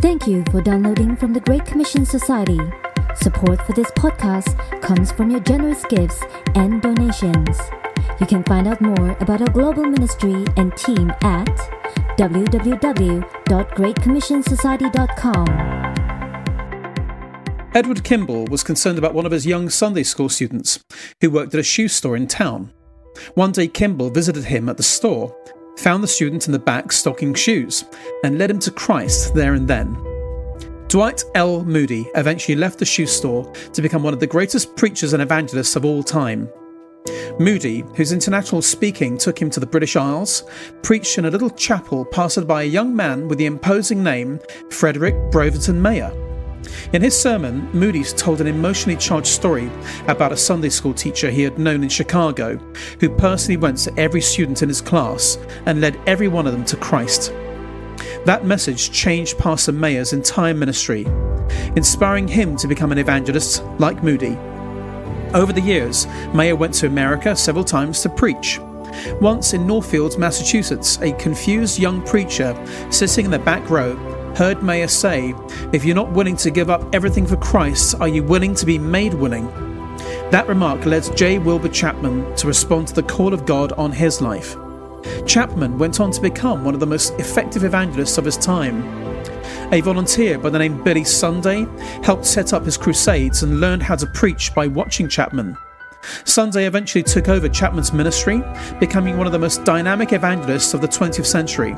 Thank you for downloading from the Great Commission Society. Support for this podcast comes from your generous gifts and donations. You can find out more about our global ministry and team at www.greatcommissionsociety.com. Edward Kimball was concerned about one of his young Sunday school students who worked at a shoe store in town. One day, Kimball visited him at the store, found the student in the back stocking shoes, and led him to Christ there and then. Dwight L. Moody eventually left the shoe store to become one of the greatest preachers and evangelists of all time. Moody, whose international speaking took him to the British Isles, preached in a little chapel pastored by a young man with the imposing name Frederick Brotherton Meyer. In his sermon, Moody told an emotionally charged story about a Sunday school teacher he had known in Chicago who personally went to every student in his class and led every one of them to Christ. That message changed Pastor Meyer's entire ministry, inspiring him to become an evangelist like Moody. Over the years, Mayer went to America several times to preach. Once in Northfield, Massachusetts, a confused young preacher sitting in the back row heard Meyer say, If you're not willing to give up everything for Christ, are you willing to be made willing? That remark led J. Wilbur Chapman to respond to the call of God on his life. Chapman went on to become one of the most effective evangelists of his time. A volunteer by the name Billy Sunday helped set up his crusades and learned how to preach by watching Chapman. Sunday eventually took over Chapman's ministry, becoming one of the most dynamic evangelists of the 20th century.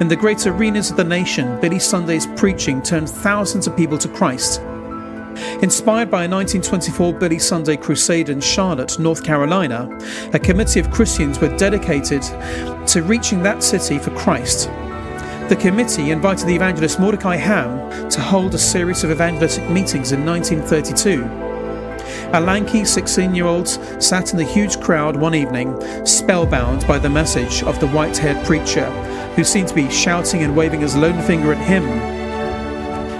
In the great arenas of the nation, Billy Sunday's preaching turned thousands of people to Christ. Inspired by a 1924 Billy Sunday crusade in Charlotte, North Carolina, a committee of Christians were dedicated to reaching that city for Christ. The committee invited the evangelist Mordecai Ham to hold a series of evangelistic meetings in 1932. A lanky 16 year old sat in the huge crowd one evening, spellbound by the message of the white haired preacher, who seemed to be shouting and waving his lone finger at him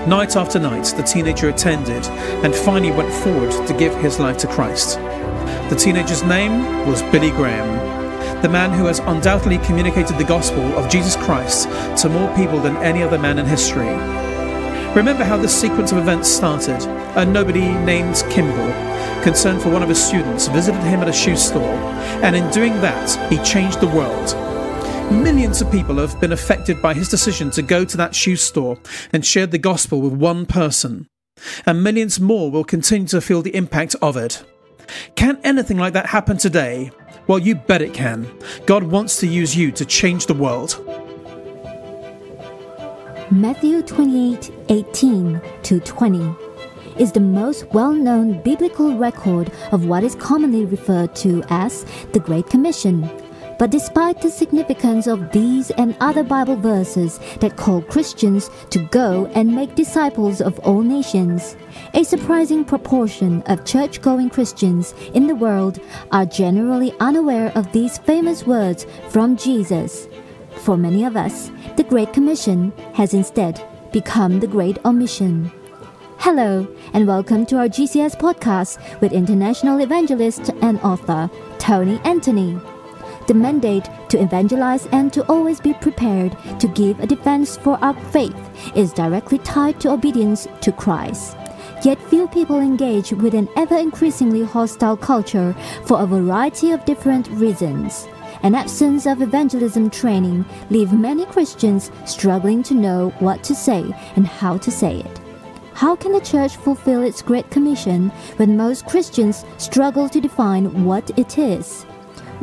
Night after night, the teenager attended and finally went forward to give his life to Christ. The teenager's name was Billy Graham, the man who has undoubtedly communicated the gospel of Jesus Christ to more people than any other man in history. Remember how this sequence of events started? A nobody named Kimball, concerned for one of his students, visited him at a shoe store, and in doing that, he changed the world Millions of people have been affected by his decision to go to that shoe store and share the gospel with one person. And millions more will continue to feel the impact of it. Can anything like that happen today? Well, you bet it can. God wants to use you to change the world. Matthew 28 18 to 20 is the most well known biblical record of what is commonly referred to as the Great Commission but despite the significance of these and other Bible verses that call Christians to go and make disciples of all nations, a surprising proportion of church going Christians in the world are generally unaware of these famous words from Jesus. For many of us, the Great Commission has instead become the Great Omission. Hello, and welcome to our GCS podcast with international evangelist and author Tony Anthony. The mandate to evangelize and to always be prepared to give a defense for our faith is directly tied to obedience to Christ. Yet few people engage with an ever increasingly hostile culture for a variety of different reasons. An absence of evangelism training leaves many Christians struggling to know what to say and how to say it. How can the church fulfill its great commission when most Christians struggle to define what it is?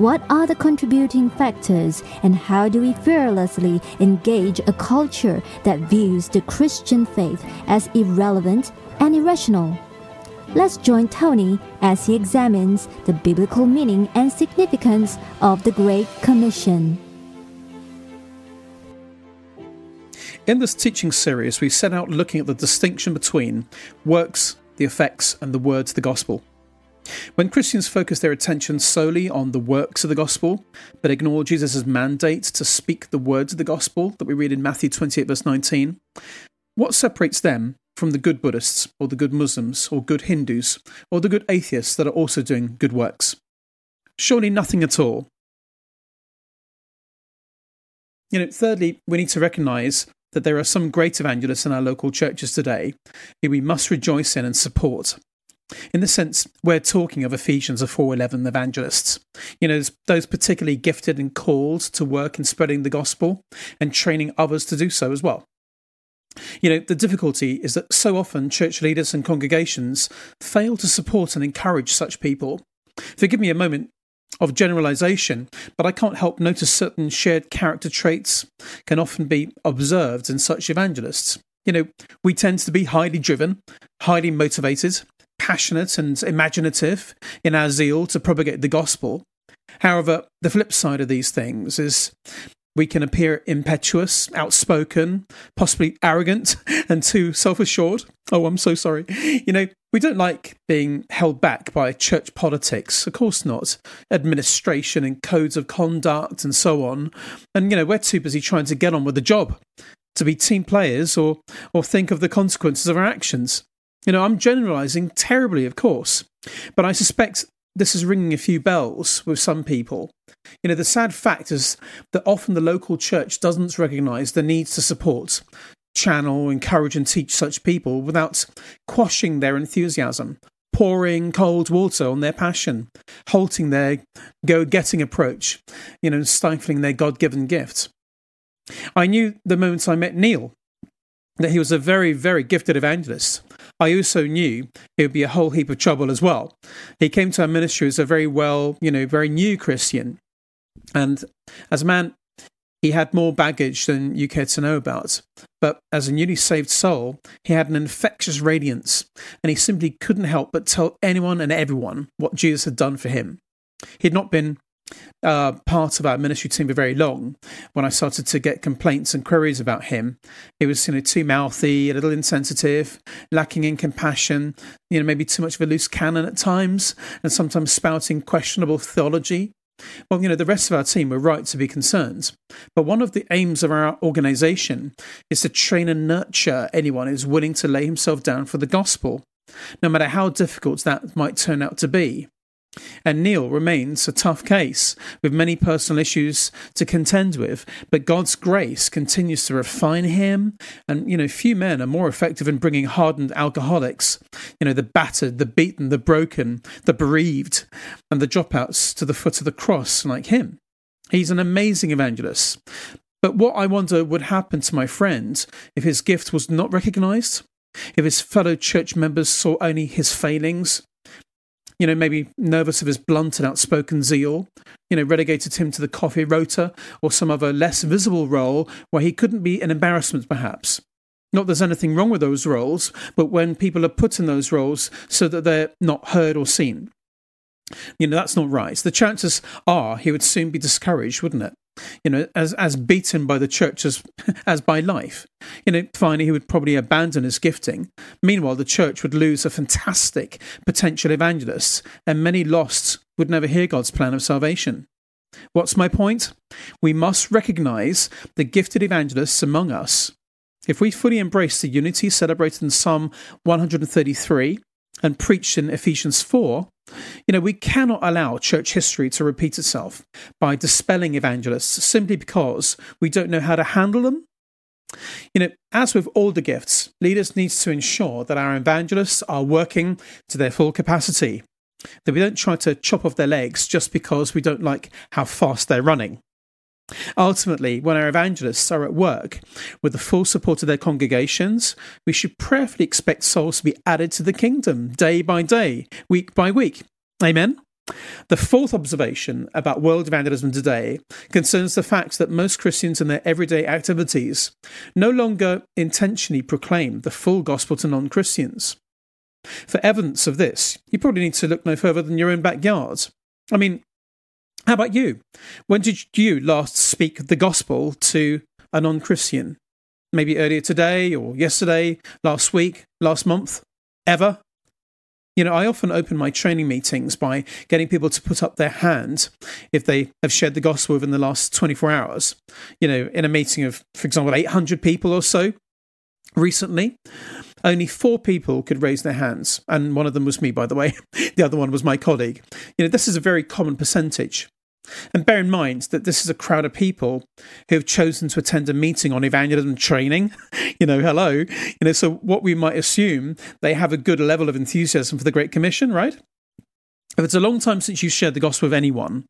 What are the contributing factors, and how do we fearlessly engage a culture that views the Christian faith as irrelevant and irrational? Let's join Tony as he examines the biblical meaning and significance of the Great Commission. In this teaching series, we set out looking at the distinction between works, the effects, and the words of the gospel. When Christians focus their attention solely on the works of the gospel, but ignore Jesus' mandate to speak the words of the gospel that we read in Matthew 28, verse 19, what separates them from the good Buddhists, or the good Muslims, or good Hindus, or the good atheists that are also doing good works? Surely nothing at all. You know, thirdly, we need to recognize that there are some great evangelists in our local churches today who we must rejoice in and support. In the sense, we're talking of Ephesians of 411 evangelists. You know, those particularly gifted and called to work in spreading the gospel and training others to do so as well. You know, the difficulty is that so often church leaders and congregations fail to support and encourage such people. Forgive me a moment of generalization, but I can't help notice certain shared character traits can often be observed in such evangelists. You know, we tend to be highly driven, highly motivated, passionate, and imaginative in our zeal to propagate the gospel. However, the flip side of these things is we can appear impetuous, outspoken, possibly arrogant, and too self assured. Oh, I'm so sorry. You know, we don't like being held back by church politics. Of course not. Administration and codes of conduct and so on. And, you know, we're too busy trying to get on with the job to be team players or, or think of the consequences of our actions. You know, I'm generalizing terribly, of course, but I suspect this is ringing a few bells with some people. You know, the sad fact is that often the local church doesn't recognise the needs to support, channel, encourage, and teach such people without quashing their enthusiasm, pouring cold water on their passion, halting their go getting approach, you know, stifling their God given gift. I knew the moment I met Neil that he was a very, very gifted evangelist. I also knew it would be a whole heap of trouble as well. He came to our ministry as a very well, you know, very new Christian. And as a man, he had more baggage than you care to know about. But as a newly saved soul, he had an infectious radiance, and he simply couldn't help but tell anyone and everyone what Jesus had done for him. He had not been uh, part of our ministry team for very long. When I started to get complaints and queries about him, he was you know too mouthy, a little insensitive, lacking in compassion, you know maybe too much of a loose cannon at times, and sometimes spouting questionable theology. Well, you know, the rest of our team were right to be concerned. But one of the aims of our organisation is to train and nurture anyone who's willing to lay himself down for the gospel, no matter how difficult that might turn out to be. And Neil remains a tough case with many personal issues to contend with, but God's grace continues to refine him. And, you know, few men are more effective in bringing hardened alcoholics, you know, the battered, the beaten, the broken, the bereaved, and the dropouts to the foot of the cross like him. He's an amazing evangelist. But what I wonder would happen to my friend if his gift was not recognized, if his fellow church members saw only his failings you know, maybe nervous of his blunt and outspoken zeal, you know, relegated him to the coffee rota or some other less visible role where he couldn't be an embarrassment, perhaps. Not there's anything wrong with those roles, but when people are put in those roles so that they're not heard or seen. You know, that's not right. The chances are he would soon be discouraged, wouldn't it? You know, as as beaten by the church as as by life. You know, finally he would probably abandon his gifting. Meanwhile, the church would lose a fantastic potential evangelist, and many lost would never hear God's plan of salvation. What's my point? We must recognize the gifted evangelists among us. If we fully embrace the unity celebrated in Psalm 133 and preached in Ephesians 4, you know, we cannot allow church history to repeat itself by dispelling evangelists simply because we don't know how to handle them. You know, as with all the gifts, leaders need to ensure that our evangelists are working to their full capacity, that we don't try to chop off their legs just because we don't like how fast they're running. Ultimately, when our evangelists are at work with the full support of their congregations, we should prayerfully expect souls to be added to the kingdom day by day, week by week. Amen? The fourth observation about world evangelism today concerns the fact that most Christians in their everyday activities no longer intentionally proclaim the full gospel to non Christians. For evidence of this, you probably need to look no further than your own backyard. I mean, how about you? When did you last speak the gospel to a non Christian? Maybe earlier today or yesterday, last week, last month, ever? You know, I often open my training meetings by getting people to put up their hand if they have shared the gospel within the last 24 hours. You know, in a meeting of, for example, 800 people or so recently, only four people could raise their hands. And one of them was me, by the way. the other one was my colleague. You know, this is a very common percentage. And bear in mind that this is a crowd of people who have chosen to attend a meeting on evangelism training. you know, hello. You know, so what we might assume they have a good level of enthusiasm for the Great Commission, right? If it's a long time since you've shared the gospel with anyone,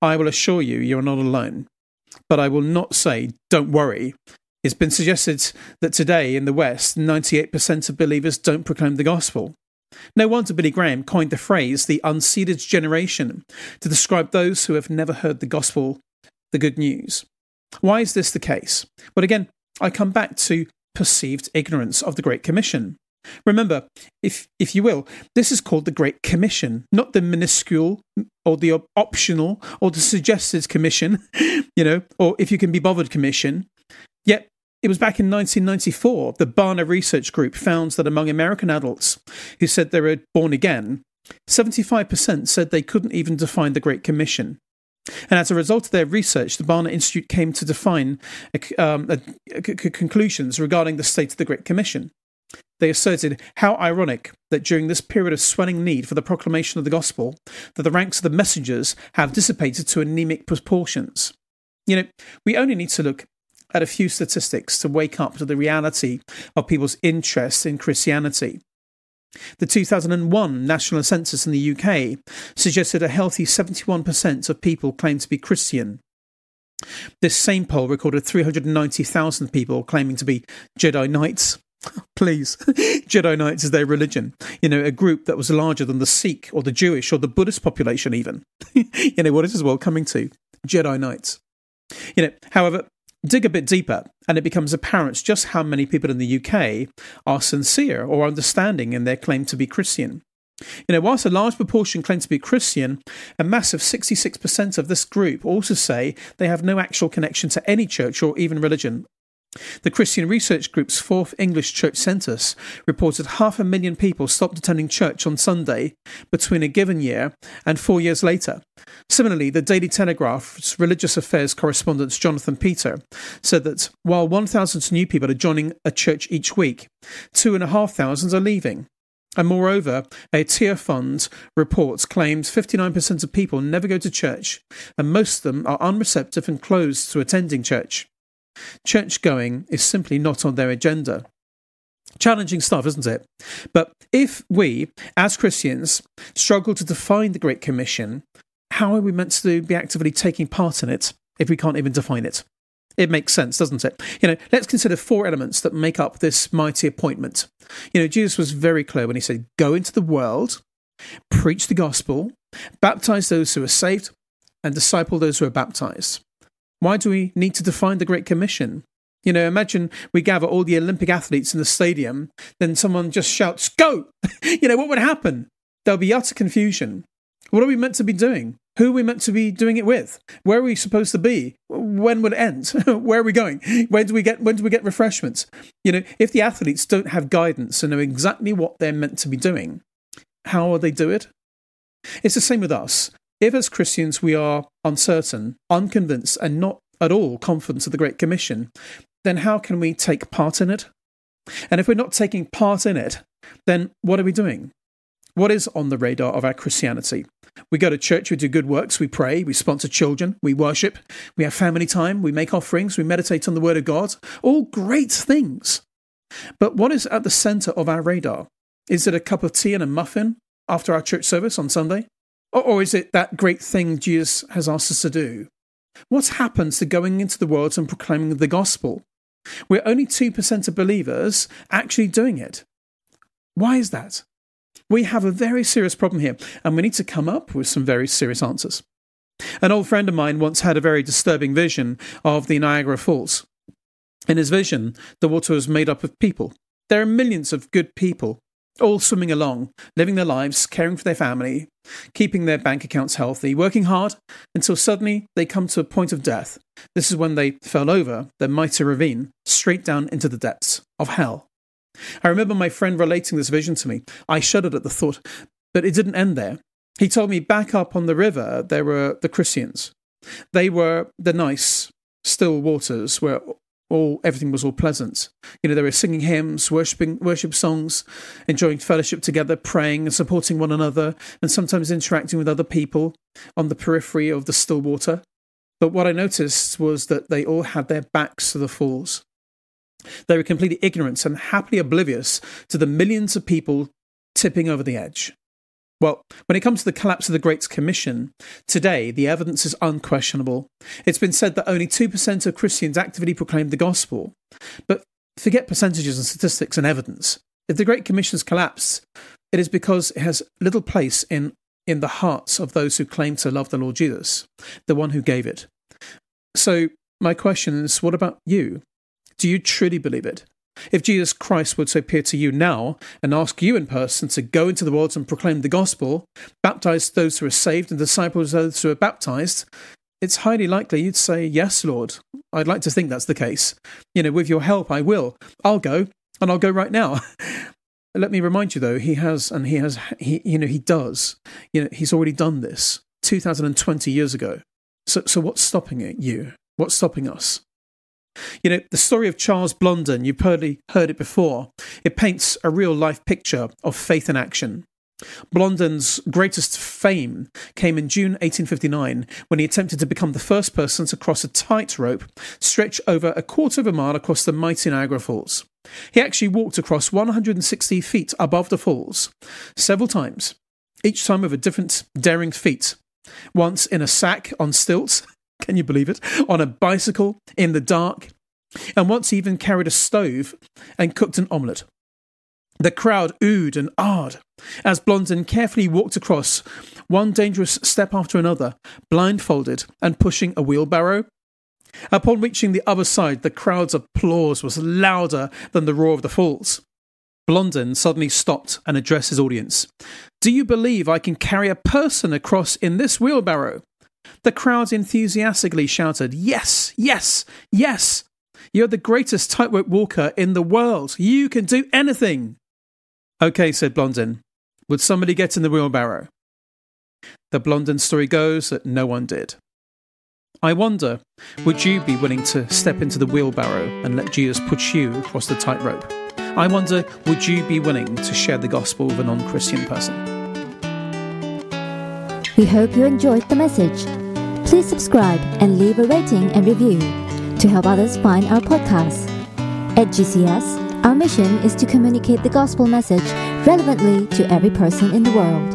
I will assure you, you're not alone. But I will not say, don't worry. It's been suggested that today in the West, 98% of believers don't proclaim the gospel. No wonder Billy Graham coined the phrase the unseeded generation to describe those who have never heard the gospel, the good news. Why is this the case? Well, again, I come back to perceived ignorance of the Great Commission. Remember, if if you will, this is called the Great Commission, not the minuscule or the optional or the suggested commission, you know, or if you can be bothered commission. Yet it was back in 1994 the Barna Research Group found that among American adults who said they were born again, 75% said they couldn't even define the Great Commission. And as a result of their research, the Barna Institute came to define um, conclusions regarding the state of the Great Commission. They asserted how ironic that during this period of swelling need for the proclamation of the gospel, that the ranks of the messengers have dissipated to anemic proportions. You know, we only need to look at a few statistics to wake up to the reality of people's interest in Christianity. The 2001 national census in the UK suggested a healthy 71% of people claimed to be Christian. This same poll recorded 390,000 people claiming to be Jedi Knights. Please, Jedi Knights is their religion. You know, a group that was larger than the Sikh or the Jewish or the Buddhist population, even. you know, what is this world coming to? Jedi Knights. You know, however, dig a bit deeper, and it becomes apparent just how many people in the UK are sincere or understanding in their claim to be Christian. You know, whilst a large proportion claim to be Christian, a massive 66% of this group also say they have no actual connection to any church or even religion the Christian Research Group's fourth English church census reported half a million people stopped attending church on Sunday between a given year and four years later. Similarly, the Daily Telegraph's religious affairs correspondent Jonathan Petre said that while 1,000 new people are joining a church each week, 2,500 are leaving. And moreover, a Tier Tearfund report claims 59% of people never go to church, and most of them are unreceptive and closed to attending church. Church going is simply not on their agenda. Challenging stuff, isn't it? But if we, as Christians, struggle to define the Great Commission, how are we meant to be actively taking part in it if we can't even define it? It makes sense, doesn't it? You know, let's consider four elements that make up this mighty appointment. You know, Jesus was very clear when he said, Go into the world, preach the gospel, baptize those who are saved, and disciple those who are baptized. Why do we need to define the Great Commission? You know, imagine we gather all the Olympic athletes in the stadium, then someone just shouts, Go! you know, what would happen? There'll be utter confusion. What are we meant to be doing? Who are we meant to be doing it with? Where are we supposed to be? When will it end? Where are we going? When do we get when do we get refreshments? You know, if the athletes don't have guidance and know exactly what they're meant to be doing, how will they do it? It's the same with us. If, as Christians, we are uncertain, unconvinced, and not at all confident of the Great Commission, then how can we take part in it? And if we're not taking part in it, then what are we doing? What is on the radar of our Christianity? We go to church, we do good works, we pray, we sponsor children, we worship, we have family time, we make offerings, we meditate on the Word of God. All great things. But what is at the centre of our radar? Is it a cup of tea and a muffin after our church service on Sunday? Or is it that great thing Jesus has asked us to do? What happens to going into the world and proclaiming the gospel? We're only 2% of believers actually doing it. Why is that? We have a very serious problem here, and we need to come up with some very serious answers. An old friend of mine once had a very disturbing vision of the Niagara Falls. In his vision, the water was made up of people. There are millions of good people all swimming along, living their lives, caring for their family, keeping their bank accounts healthy, working hard until suddenly they come to a point of death. This is when they fell over their mighty ravine straight down into the depths of hell. I remember my friend relating this vision to me. I shuddered at the thought, but it didn't end there. He told me back up on the river there were the Christians. They were the nice, still waters where all everything was all pleasant. You know, they were singing hymns, worshiping worship songs, enjoying fellowship together, praying and supporting one another, and sometimes interacting with other people on the periphery of the still water. But what I noticed was that they all had their backs to the falls. They were completely ignorant and happily oblivious to the millions of people tipping over the edge. Well, when it comes to the collapse of the Great Commission, today the evidence is unquestionable. It's been said that only 2% of Christians actively proclaim the gospel. But forget percentages and statistics and evidence. If the Great Commission's collapse, it is because it has little place in, in the hearts of those who claim to love the Lord Jesus, the one who gave it. So, my question is what about you? Do you truly believe it? If Jesus Christ were to appear to you now and ask you in person to go into the world and proclaim the gospel, baptize those who are saved and disciple those who are baptized, it's highly likely you'd say, Yes, Lord. I'd like to think that's the case. You know, with your help, I will. I'll go, and I'll go right now. Let me remind you, though, he has, and he has, he, you know, he does. You know, he's already done this 2020 years ago. So, so what's stopping it, you? What's stopping us? You know, the story of Charles Blondin, you've probably heard it before. It paints a real life picture of faith in action. Blondin's greatest fame came in June 1859 when he attempted to become the first person to cross a tightrope stretched over a quarter of a mile across the mighty Niagara Falls. He actually walked across 160 feet above the falls several times, each time with a different daring feat. Once in a sack on stilts, can you believe it? On a bicycle in the dark. And once even carried a stove and cooked an omelette. The crowd oohed and ahed as Blondin carefully walked across, one dangerous step after another, blindfolded and pushing a wheelbarrow. Upon reaching the other side, the crowd's applause was louder than the roar of the falls. Blondin suddenly stopped and addressed his audience. Do you believe I can carry a person across in this wheelbarrow? The crowd enthusiastically shouted, Yes, yes, yes! You're the greatest tightrope walker in the world. You can do anything. Okay, said Blondin. Would somebody get in the wheelbarrow? The Blondin story goes that no one did. I wonder, would you be willing to step into the wheelbarrow and let Jesus push you across the tightrope? I wonder, would you be willing to share the gospel with a non Christian person? We hope you enjoyed the message. Please subscribe and leave a rating and review to help others find our podcast. At GCS, our mission is to communicate the gospel message relevantly to every person in the world.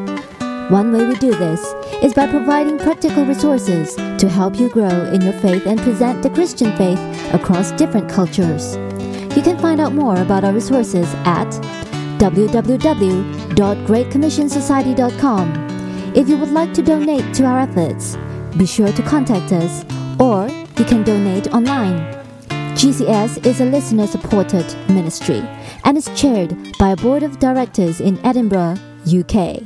One way we do this is by providing practical resources to help you grow in your faith and present the Christian faith across different cultures. You can find out more about our resources at www.greatcommissionsociety.com if you would like to donate to our efforts, be sure to contact us or you can donate online. GCS is a listener supported ministry and is chaired by a board of directors in Edinburgh, UK.